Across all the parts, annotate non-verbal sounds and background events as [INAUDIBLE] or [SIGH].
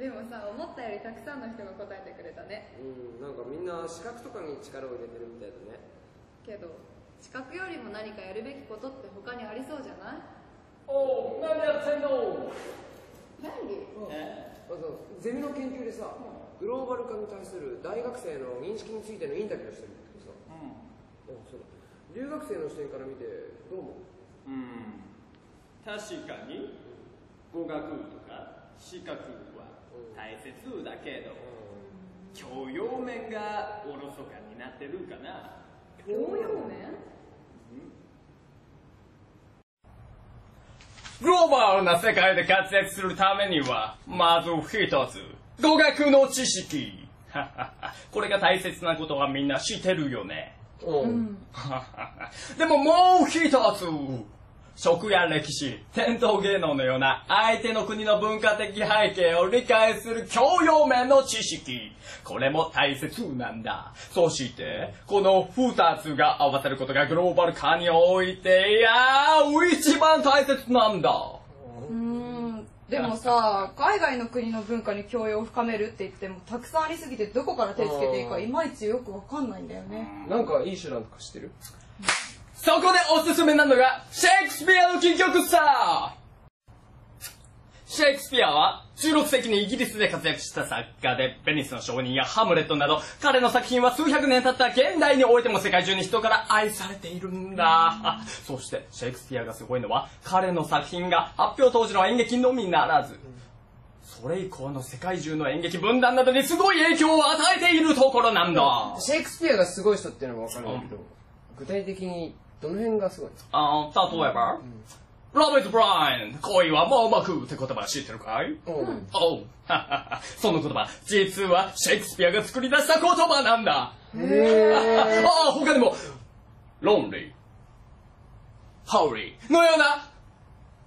でもさ思ったよりたくさんの人が答えてくれたね。うんなんかみんな資格とかに力を入れてるみたいだね。けど資格よりも何かやるべきことって他にありそうじゃない？おう、何やってんの？何あそうゼミの研究でさグローバル化に対する大学生の認識についてのインタビューをしてるんだけどさ。あそうだ。留学生の視点から見てどう思う？うん。確かに、語学とか資格は大切だけど、教養面がおろそかになってるかな。教養面？グローバルな世界で活躍するためには、まず一つ、語学の知識。[LAUGHS] これが大切なことはみんな知ってるよね。うん [LAUGHS] でももう一つ、食や歴史、伝統芸能のような相手の国の文化的背景を理解する教養面の知識。これも大切なんだ。そして、この二つが合わせることがグローバル化において、いやー、一番大切なんだ。うーんでもさ海外の国の文化に教養を深めるって言ってもたくさんありすぎてどこから手つけていいかいまいちよくわかんないんだよねなんかいい手段とか知ってる？そこでおすすめなのが、シェイクスピアの戯曲さシェイクスピアは16世紀にイギリスで活躍した作家で、ベニスの商人やハムレットなど、彼の作品は数百年経った現代においても世界中に人から愛されているんだ。そして、シェイクスピアがすごいのは、彼の作品が発表当時の演劇のみならず、それ以降の世界中の演劇文壇などにすごい影響を与えているところなんだ。シェイクスピアがすごい人っていうのもわかるんだけど具体的にどの辺がすごいあー例えば、ロビット・ブライン、恋は盲目って言葉知ってるかい？おう、[LAUGHS] その言葉、実はシェイクスピアが作り出した言葉なんだ。へああ、他にも、ロンリー、ハウリーのような、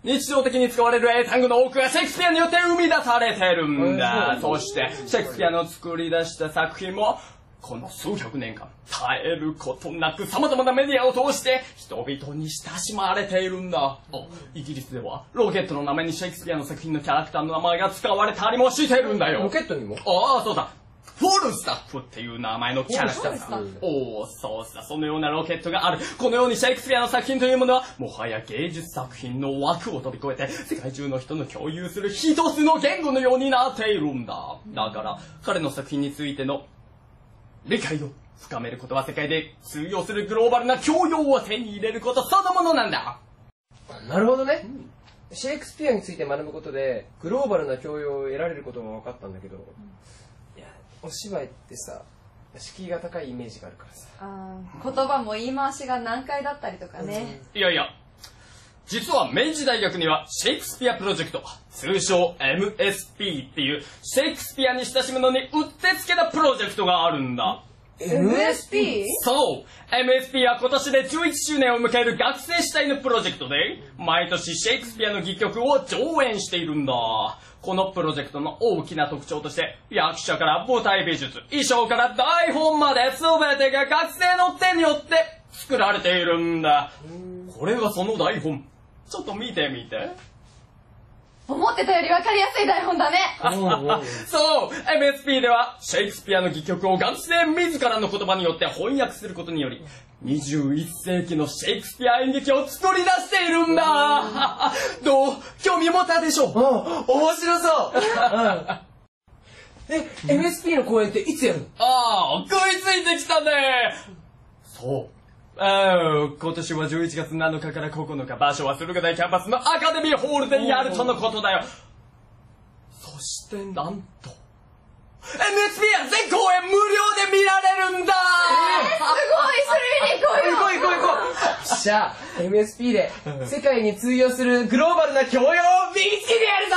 日常的に使われる英単語の多くがシェイクスピアによって生み出されてるんだ。うんそして、シェイクスピアの作り出した作品も、この数百年間、絶えることなく様々なメディアを通して人々に親しまれているんだ。おイギリスでは、ロケットの名前にシェイクスピアの作品のキャラクターの名前が使われたりもしてるんだよ。ロケットにも？ああ、そうだ。フォルスタッフっていう名前のキャラクターだ。おお、そうさ、そのようなロケットがある。このようにシェイクスピアの作品というものは、もはや芸術作品の枠を飛び越えて、世界中の人の共有する一つの言語のようになっているんだ。だから、彼の作品についての理解を深めることは世界で通用するグローバルな教養を手に入れることそのものなんだ。なるほどね。シェイクスピアについて学ぶことでグローバルな教養を得られることが分かったんだけどいやお芝居ってさ敷居が高いイメージがあるからさ。言葉も言い回しが難解だったりとかね、いやいや、実は明治大学にはシェイクスピアプロジェクト、通称 MSP っていうシェイクスピアに親しむのにうってつけなプロジェクトがあるんだ。MSP? そう !MSP は今年で11周年を迎える学生主体のプロジェクトで、毎年シェイクスピアの戯曲を上演しているんだ。このプロジェクトの大きな特徴として、役者から舞台美術、衣装から台本まで全てが学生の手によって作られているんだ。これがその台本。ちょっと見てみて。思ってたより分かりやすい台本だね。そう !MSP では、シェイクスピアの戯曲を学生自らの言葉によって翻訳することにより、21世紀のシェイクスピア演劇を作り出しているんだ。どう？興味持ったでしょあ面白そう。え MSP の公演っていつやるの？ああ、食いついてきたね。そう。ああ、今年は11月7日から9日、場所は駿河台キャンパスのアカデミーホールでやるとのことだよ。そしてなんと、MSP は全公演無料で見られるんだ、すごいそれに行こうよ行こう行こう行こう。じゃ。あ MSP で世界に通用するグローバルな教養を身につけてやるぞ